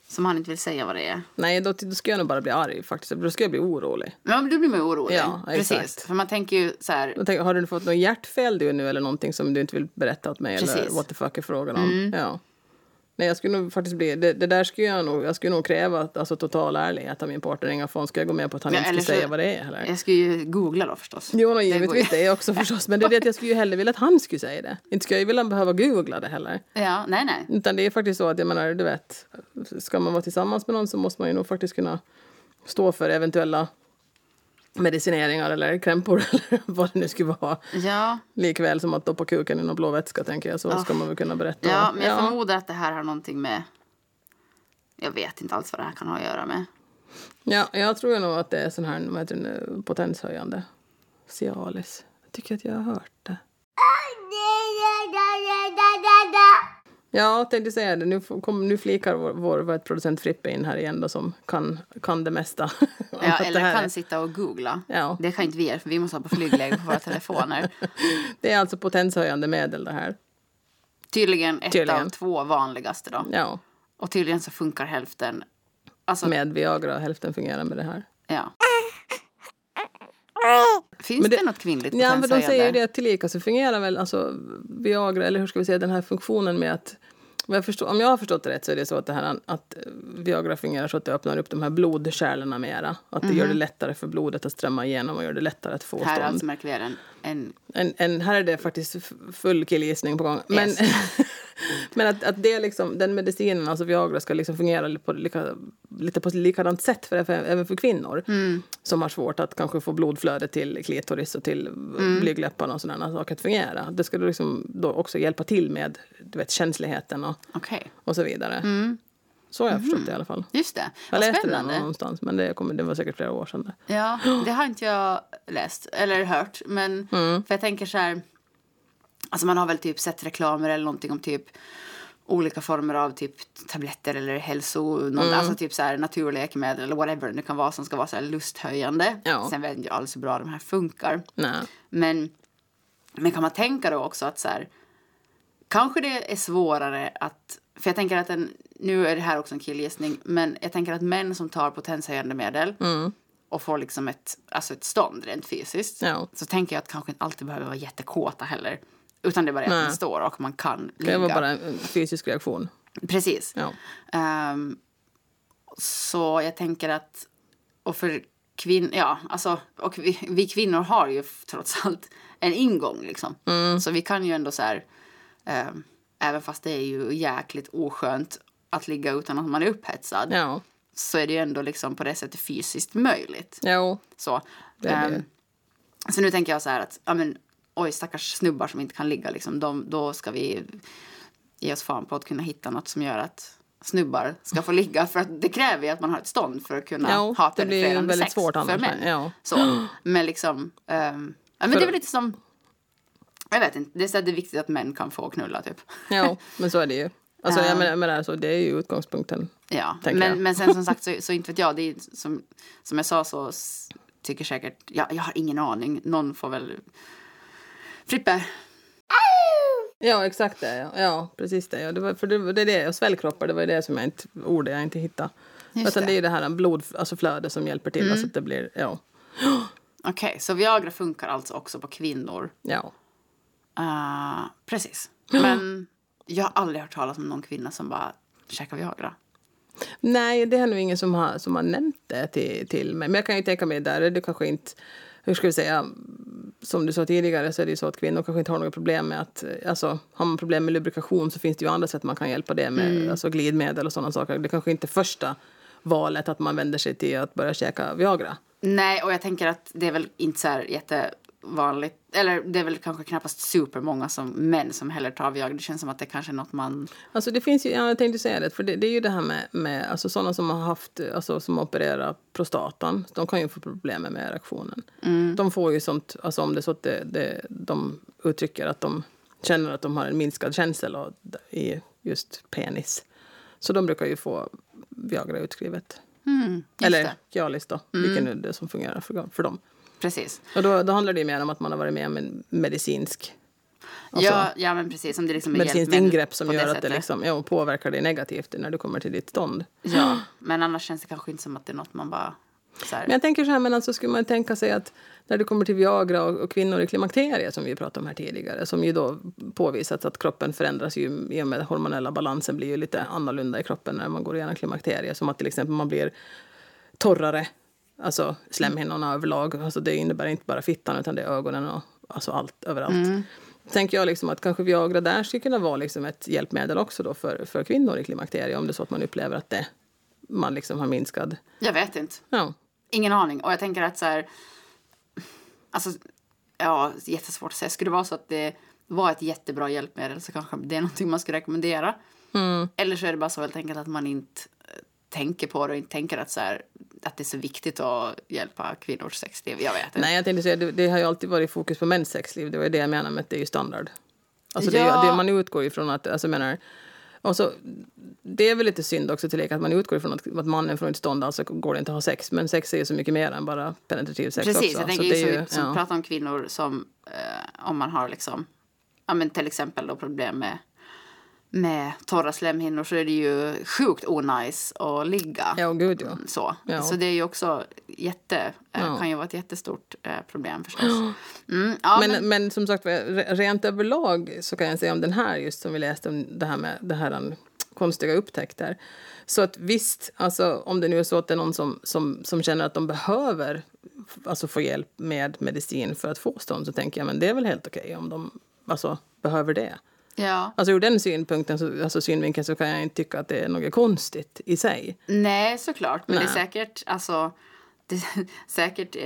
Som han inte vill säga vad det är. Nej, då, då ska jag nog bara bli arg faktiskt. Då ska jag bli orolig. Men då blir man ju orolig. Ja, Precis. exakt. För man tänker ju så här. Tänker, har du fått något hjärtfel du nu eller någonting som du inte vill berätta åt mig? Eller Precis. Mm. what the fuck är frågan om? Ja. Nej, jag skulle nog faktiskt bli, det, det där skulle jag nog, jag skulle nog kräva att- alltså, total ärlighet av min partner. Inga ska jag gå med på att han Ja, inte så- säga vad det är heller. Jag ska ju googla då förstås. Jo, går givetvis det är också förstås. Men det är det att jag skulle ju hellre vilja att han skulle säga det. Inte ska jag vilja behöva googla det heller. Ja, nej, nej. Utan det är faktiskt så att jag menar, du vet, ska man vara tillsammans med någon så måste man ju nog faktiskt kunna stå för eventuella medicineringar eller krämpor eller vad det nu skulle vara. Ja, Likväl som att doppa kuken i någon blå vätska tänker jag, så ska man väl kunna berätta. ja men jag ja. förmodar att det här har någonting med... Jag vet inte alls vad det här kan ha att göra med. ja, jag tror nog att det är sån här vad heter det, nu, potenshöjande. Cialis. Jag tycker att jag har hört det. Ja, tänkte säga det. Nu, kom, nu flikar vår, vår heter producent Frippe in här igen då, som kan, kan det mesta. Ja, eller kan är- sitta och googla. Ja. Det kan inte vi göra, för vi måste ha på flygläge på våra telefoner. Det är alltså potenshöjande medel det här. Tydligen ett Tydligen. av två vanligaste då. Ja, Och tydligen så funkar hälften. Alltså, med Viagra, hälften fungerar med det här. ja. Finns Men det, det- något kvinnligt Ja, men de säger ju det att tillika så fungerar väl alltså Viagra, eller hur ska vi säga, den här funktionen med att jag förstår, om jag har förstått det rätt så är det så att, det här, att Viagra fungerar så att det öppnar upp de här blodkärlen mera. Att det gör det lättare för blodet att strömma igenom och gör det lättare att få Mhm. Här stånd. alltså märker vi en, en En, en, här är det faktiskt full killgissning på gång. Yes. men att, att det liksom, den medicinen, alltså Viagra, ska liksom fungera på lika, lite på likadant sätt för, även för kvinnor Mm. som har svårt att kanske få blodflöde till klitoris och till Mm. blygdläpparna och sådana saker att fungera. Det ska liksom då också hjälpa till med du vet, känsligheten och, Okej, och så vidare. Så har jag förstått det i alla fall. just det. Jag läste Mm. spännande. någonstans, men det, kommer, det var säkert flera år sedan. Ja, det har inte jag läst eller hört. Men Mm. för jag tänker så här. Alltså man har väl typ sett reklamer eller någonting om typ olika former av typ tabletter eller hälso, någon, Mm. alltså typ så här naturläkemedel eller whatever det kan vara som ska vara så lusthöjande. Ja. Sen vet jag alls hur bra de här funkar. Nej. Men, men kan man tänka då också att så här, kanske det är svårare att, för jag tänker att en, nu är det här också en killgissning, men jag tänker att män som tar potenshöjande medel, och får liksom ett, alltså ett stånd rent fysiskt Ja. så tänker jag att kanske inte alltid behöver vara jättekåta heller. Utan det är bara att Nej. man står och man kan Det ligga. var bara en fysisk reaktion. Precis. Ja. Ehm, så jag tänker att, och för kvinnor, ja alltså, och vi, vi kvinnor har ju trots allt en ingång liksom. Mm. Så vi kan ju ändå så här, ehm, även fast det är ju jäkligt oskönt att ligga utan att man är upphetsad, Ja. så är det ju ändå liksom på det sättet fysiskt möjligt. Jo. Så, Det det. ehm, så nu tänker jag så här att, ja men, oj stackars snubbar som inte kan ligga liksom, de, då ska vi ge oss fan på att kunna hitta något som gör att snubbar ska få ligga. För att det kräver ju att man har ett stånd för att kunna Ja, ha penetrerande väldigt sex svårt för män. ja. Så, men liksom, ehm, ja, men För- det är väl lite som, jag vet inte, det är, så det är viktigt att män kan få knulla typ. Ja, men så är det ju. Alltså, jag Ja. menar, jag menar, alltså, det är ju utgångspunkten. Ja, Tänker jag. men, men sen som sagt så, så inte vet jag. Det är, som, som jag sa så tycker säkert, ja, jag har ingen aning. Någon får väl... Frippe, Ja, exakt det. Ja, ja precis det. Ja, det, var, för det, det är det, och svällkroppar, det var ju det som jag inte, ordet jag inte hittade. Just Utan det. det är det här blod, alltså flöde som hjälper till. Alltså att det blir, ja. okej, så Viagra funkar alltså också på kvinnor. ja. Uh, precis. Men jag har aldrig hört talas om någon kvinna som bara käkar Viagra. Nej, det är nog ingen som har, som har nämnt det till, till mig. Men jag kan ju tänka mig, där är det kanske inte... Hur ska vi säga? Som du sa tidigare så är det ju så att kvinnor kanske inte har något problem med att... Alltså, har man problem med lubrikation så finns det ju andra sätt man kan hjälpa det med. Alltså glidmedel och sådana saker. Det kanske inte är första valet att man vänder sig till att börja käka Viagra. Nej, och jag tänker att det är väl inte så här jättevanligt. Eller det är väl kanske knappast supermånga som män som heller tar Viagra. Det känns som att det kanske är något man... Alltså det finns ju, ja, jag tänkte säga det, för det, det är ju det här med, med alltså sådana som har haft, alltså som opererar prostatan, de kan ju få problem med erektionen. De får ju sånt, alltså om det är så att det, det, de uttrycker att de känner att de har en minskad känsel och, i just penis. Så de brukar ju få Viagra utskrivet. Mm, Eller. Cialis då, vilken är det som fungerar för, för dem. Precis. Och då, då handlar det ju mer om att man har varit med om en medicinsk Alltså- ja, ja, men precis. Om det liksom är medicinskt ingrepp som gör att det liksom, ja, påverkar dig negativt när du kommer till ditt stånd. Ja, men annars känns det kanske inte som att det är något man bara... Men jag tänker så här, men alltså skulle man tänka sig att när det kommer till Viagra och, och kvinnor i klimakteriet som vi pratade om här tidigare, som ju då påvisats att kroppen förändras ju i och med hormonella balansen blir ju lite annorlunda i kroppen när man går igenom klimakteriet. Som att till exempel man blir torrare, alltså slemhinnorna överlag. Alltså det innebär inte bara fittan utan det är ögonen och alltså allt överallt. Tänker jag liksom att kanske Viagra där skulle kunna vara liksom ett hjälpmedel också då för, för kvinnor i klimakteriet om det är så att man upplever att det, man liksom har minskad... Jag vet inte. Ja. Ingen aning. Och jag tänker att så här... Alltså, ja, jättesvårt att säga. Skulle det vara så att det var ett jättebra hjälpmedel så kanske det är någonting man skulle rekommendera. Mm. Eller så är det bara så helt enkelt att man inte eh, tänker på det och inte tänker att, så här, att det är så viktigt att hjälpa kvinnors sexliv. Jag vet inte. Nej, jag tänkte säga, det, det har ju alltid varit fokus på mäns sexliv. Det var ju det jag menade med att det är ju standard. Alltså det, Ja. det, man utgår ju från att, alltså menar, och så, det är väl lite synd också till att man utgår ifrån att, att mannen från ett stånd alltså går det inte att ha sex. Men sex är ju så mycket mer än bara penetrativ sex Precis, också. jag tänker så det ju som, som ja. pratar om kvinnor som eh, om man har liksom, ja men till exempel då problem med, med torra slemhinnor så är det ju sjukt onajs att ligga. Ja, gud ja. Så. Ja. så det är ju också jätte, eh, Ja. kan ju vara ett jättestort eh, problem förstås. Mm, ja, men, men, men, som sagt re- rent överlag så kan jag säga om den här just som vi läste om det här med det här um, konstiga upptäckter. Så att visst, alltså om det nu är så att det är någon som, som, som känner att de behöver alltså få hjälp med medicin för att få stånd så tänker jag men det är väl helt okej om de alltså, behöver det. Ja. Alltså ur den synpunkten, så, alltså synvinkeln så kan jag inte tycka att det är något konstigt i sig. Nej, såklart. Men det är Nej. säkert, alltså, säkert eh,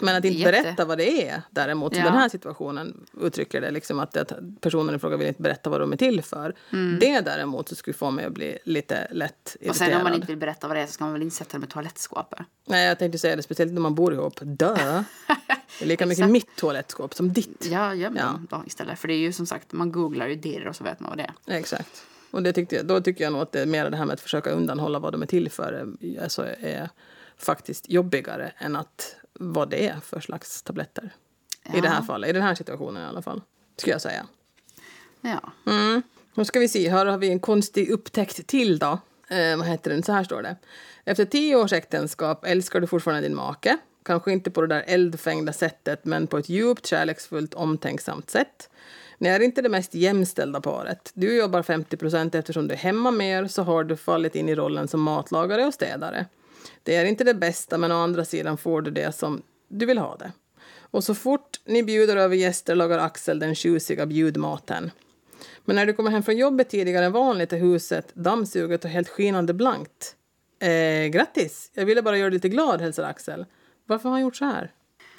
Men att inte jätte- berätta vad det är däremot, Ja. den här situationen uttrycker det, liksom att, att personen i fråga vill inte berätta vad de är till för. Mm. Det däremot så skulle få mig att bli lite lätt irriterad. Och sen om man inte vill berätta vad det är så ska man väl inte sätta det med toalettskåpet. Nej, jag tänkte säga det, speciellt när man bor ihop. Dö! Det är lika mycket mitt toalettskåp som ditt. Ja, göm Ja. dem istället. För det är ju som sagt, man googlar ju dirr och så vet man vad det är. Exakt. Och det tyckte jag, då tycker jag nog att det är mer det här med att försöka undanhålla vad de är till för eh, alltså är faktiskt jobbigare än att vad det är för slags tabletter. I det här Ja. fallet, i den här situationen i alla fall. Skulle jag säga. Ja. Mm. Nu ska vi se, här har vi en konstig upptäckt till då. Eh, vad heter den? Så här står det. Efter tio års äktenskap älskar du fortfarande din make. Kanske inte på det där eldfängda sättet, men på ett djupt, kärleksfullt, omtänksamt sätt. Ni är inte det mest jämställda paret. Du jobbar 50 procent eftersom du är hemma mer så har du fallit in i rollen som matlagare och städare. Det är inte det bästa, men å andra sidan får du det som du vill ha det. Och så fort ni bjuder över gäster lagar Axel den tjusiga bjudmaten. Men när du kommer hem från jobbet tidigare än vanligt är huset dammsuget och helt skinande blankt. Eh, grattis! Jag ville bara göra dig lite glad, hälsar Axel. Varför har han gjort så här?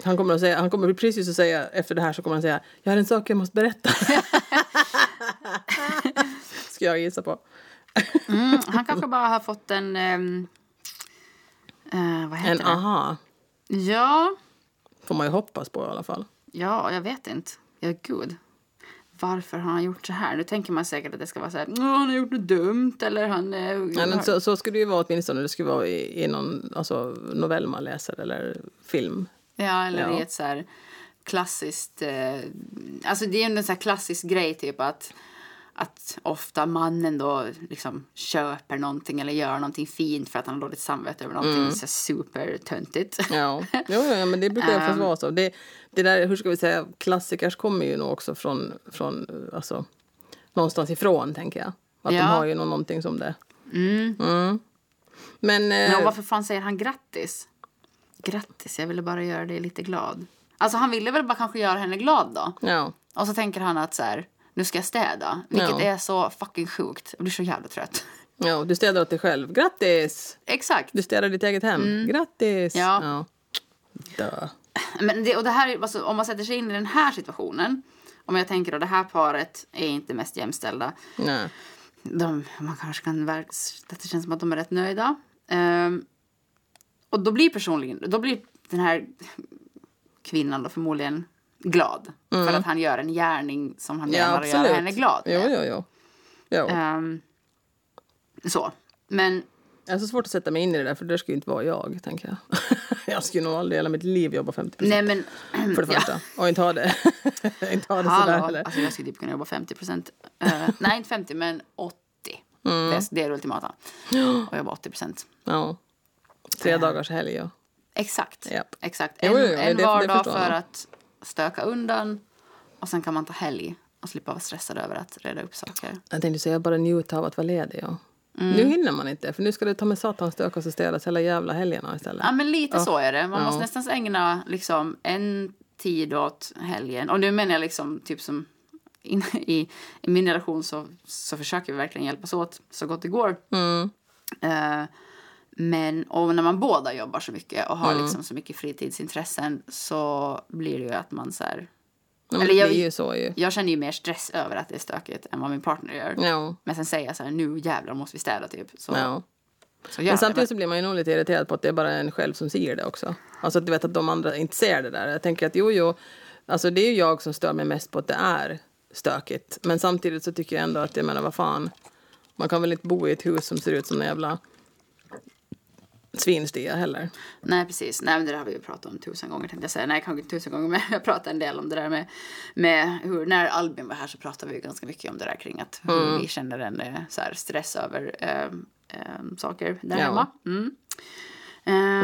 Han kommer, att säga, han kommer precis att säga, efter det här så kommer han säga, jag har en sak jag måste berätta. Ska jag gissa på. Mm, han kanske bara har fått en... Um, uh, vad heter En det? aha, Ja, får man ju hoppas på i alla fall. ja, jag vet inte. Ja, gud. Varför har han gjort så här? Nu tänker man säkert att det ska vara så här, "Åh, han har gjort något dumt eller han... eh, Ja, men så, så skulle det ju vara åtminstone det skulle vara i, i någon alltså, novell man läser eller film. Ja, eller Ja. i ett så här klassiskt... Eh, alltså det är ju en så här klassisk grej typ att, att ofta mannen då liksom köper någonting eller gör någonting fint för att han har dåligt samvete över någonting Mm. så supertöntigt. Ja, jo, jo, ja, men det brukar ju oftast Ehm. vara så. Det, det där, hur ska vi säga, klassikers kommer ju nog också från, från alltså, någonstans ifrån, tänker jag. Att Ja. de har ju nå- någonting som det. Mm. Mm. Men, eh, Men varför fan säger han grattis? Grattis, jag ville bara göra dig lite glad. Alltså han ville väl bara kanske göra henne glad då. ja, Och så tänker han att så här, nu ska jag städa. Vilket Ja. är så fucking sjukt. Jag blir så jävla trött. ja, du städar åt dig själv. Grattis! Exakt. Du städar ditt eget hem. Grattis! Ja. ja. Dö. Men det, och det här, är- alltså, om man sätter sig in i den här situationen. Om jag tänker att det här paret är inte mest jämställda. Nej. De, man kanske kan verka, det känns som att de är rätt nöjda. Ehm, och då blir personligen, då blir den här kvinnan då förmodligen glad. För att han gör en gärning som han Mm. Ja, menar att göra absolut. henne glad Jo, med. jo, jo. jo. Ehm, så. Men Jag har så svårt att sätta mig in i det där, för det skulle inte vara jag, tänker jag. jag skulle nog aldrig hela mitt liv jobba 50 nej men. för det första. Och inte ha det, inte ha det sådär heller. alltså jag skulle typ kunna jobba 50 procent. nej, inte 50, men 80. Mm. Det, är, det är det ultimata. Och jobba 80 procent. Ja. Tre dagars helg, ja. Exakt. Japp. Exakt. Jo, En, jo, jo, en det- det vardag för att stöka undan. Och sen kan man ta helg och slippa vara stressad över att reda upp saker. Jag tänkte säga bara njuta av att vara ledig. Ja. Mm. Nu hinner man inte, för nu ska det ta med satan stökas och städas hela jävla helgerna istället. Ja, men lite Ja. så är det. Man Ja. måste nästan ägna liksom, en tid åt helgen. Och nu menar jag liksom typ som in, i, i min relation så, så försöker vi verkligen hjälpas åt så gott det går. Mm. Eh, men och när man båda jobbar så mycket och har Mm. liksom så mycket fritidsintressen så blir det ju att man så här... Men Eller det jag- ju så ju. Jag känner ju mer stress över att det är stökigt än vad min partner gör. Ja. Men sen säger jag så här, nu jävlar måste vi städa typ. Så, ja. så Men samtidigt så blir man ju nog lite irriterad på att det är bara en själv som ser det också. Alltså att du vet att de andra inte ser det där. Jag tänker att jo, jo, alltså det är ju jag som stör mig mest på att det är stökigt. Men samtidigt så tycker jag ändå att, jag menar vad fan, man kan väl inte bo i ett hus som ser ut som en jävla svinstia heller. Nej, precis. Nej, men det där har vi ju pratat om tusen gånger tänkte jag säga. Nej, kanske inte tusen gånger, men jag pratade en del om det där med, med hur, när Albin var här så pratade vi ju ganska mycket om det där kring att hur Mm. vi känner en eh, så här, stress över eh, eh, saker där Ja. hemma. Mm.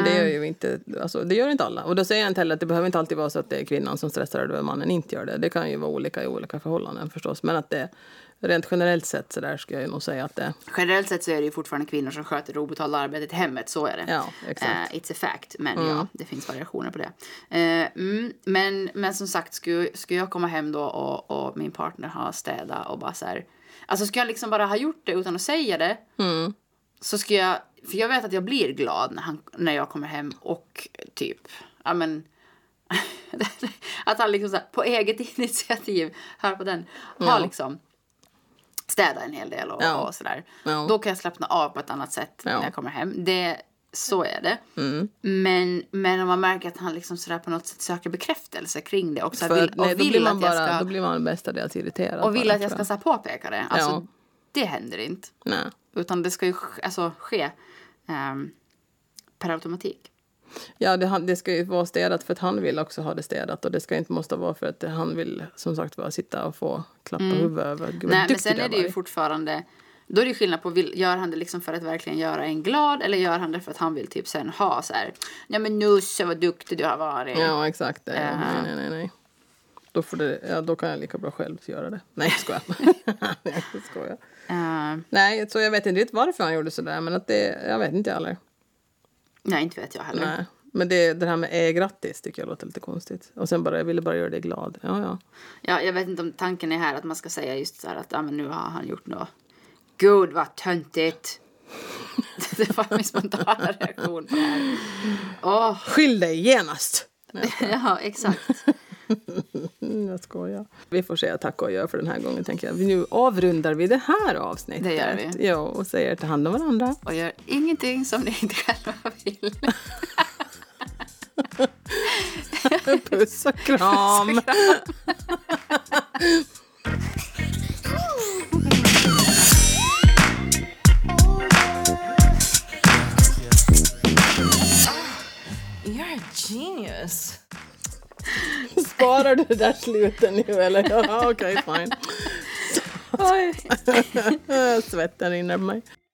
Det gör ju inte, alltså, det gör inte alla. Och då säger jag inte heller att det behöver inte alltid vara så att det är kvinnan som stressar över mannen inte gör det. Det kan ju vara olika i olika förhållanden förstås. Men att det rent generellt sett så där ska jag nog säga att det, Generellt sett så är det ju fortfarande kvinnor som sköter det obetalda arbetet i hemmet, så är det. ja exakt. Eh, it's a fact, men ja, det finns variationer på det. Eh, mm, men, men som sagt, skulle, skulle jag komma hem då och, och min partner har städat och bara så här... Alltså skulle jag liksom bara ha gjort det utan att säga det Mm. så skulle jag... För jag vet att jag blir glad när, han, när jag kommer hem och typ... Ja men... att han liksom så här, på eget initiativ, hör på den, har Ja. liksom städat en hel del och, Ja. och sådär. Ja. Då kan jag slappna av på ett annat sätt Ja. när jag kommer hem. Det, så är det. Mm. Men, men om man märker att han liksom sådär på något sätt söker bekräftelse kring det och, så här För, vill, nej, och då vill blir man bara, ska, då blir man mestadels irriterad. och vill att jag ska så påpeka det. Alltså. Det händer inte. Nej. Utan det ska ju alltså, ske ehm, per automatik. Ja, det, det ska ju vara städat för att han vill också ha det städat och det ska inte måste vara för att han vill som sagt bara sitta och få klappa huvudet över. Gud, Mm. Nej, men sen är det ju fortfarande Då är det skillnad på, vill, gör han det liksom för att verkligen göra en glad eller gör han det för att han vill typ sen ha så här, nej men Nusse vad duktig du har varit. Ja, exakt. Det. Eh. Nej, nej, nej, nej. Då, får det, ja, då kan jag lika bra själv göra det. Nej, jag skojar. jag skojar. Eh, Nej, så jag vet inte riktigt varför han gjorde sådär, men att det, jag vet inte heller. Nej, inte vet jag heller. Nej. Men det, det här med är grattis tycker jag låter lite konstigt. Och sen bara, jag ville bara göra dig glad. Ja, ja. Ja, jag vet inte om tanken är här att man ska säga just så här att ah, men nu har han gjort något. Gud vad töntigt. det var min spontana reaktion på det här. Åh, Skyll dig genast! Ja, exakt. Mm, jag skojar. Vi får säga tack och gör för den här gången tänker jag. Nu avrundar vi det här avsnittet. Det gör vi. Ja, och säger ta hand om varandra. Och gör ingenting som ni inte själva vill. Puss och kram! You're a genius. Sparar du det där slutet nu eller? Ja, okej, fine. Oj. Svetten rinner på mig.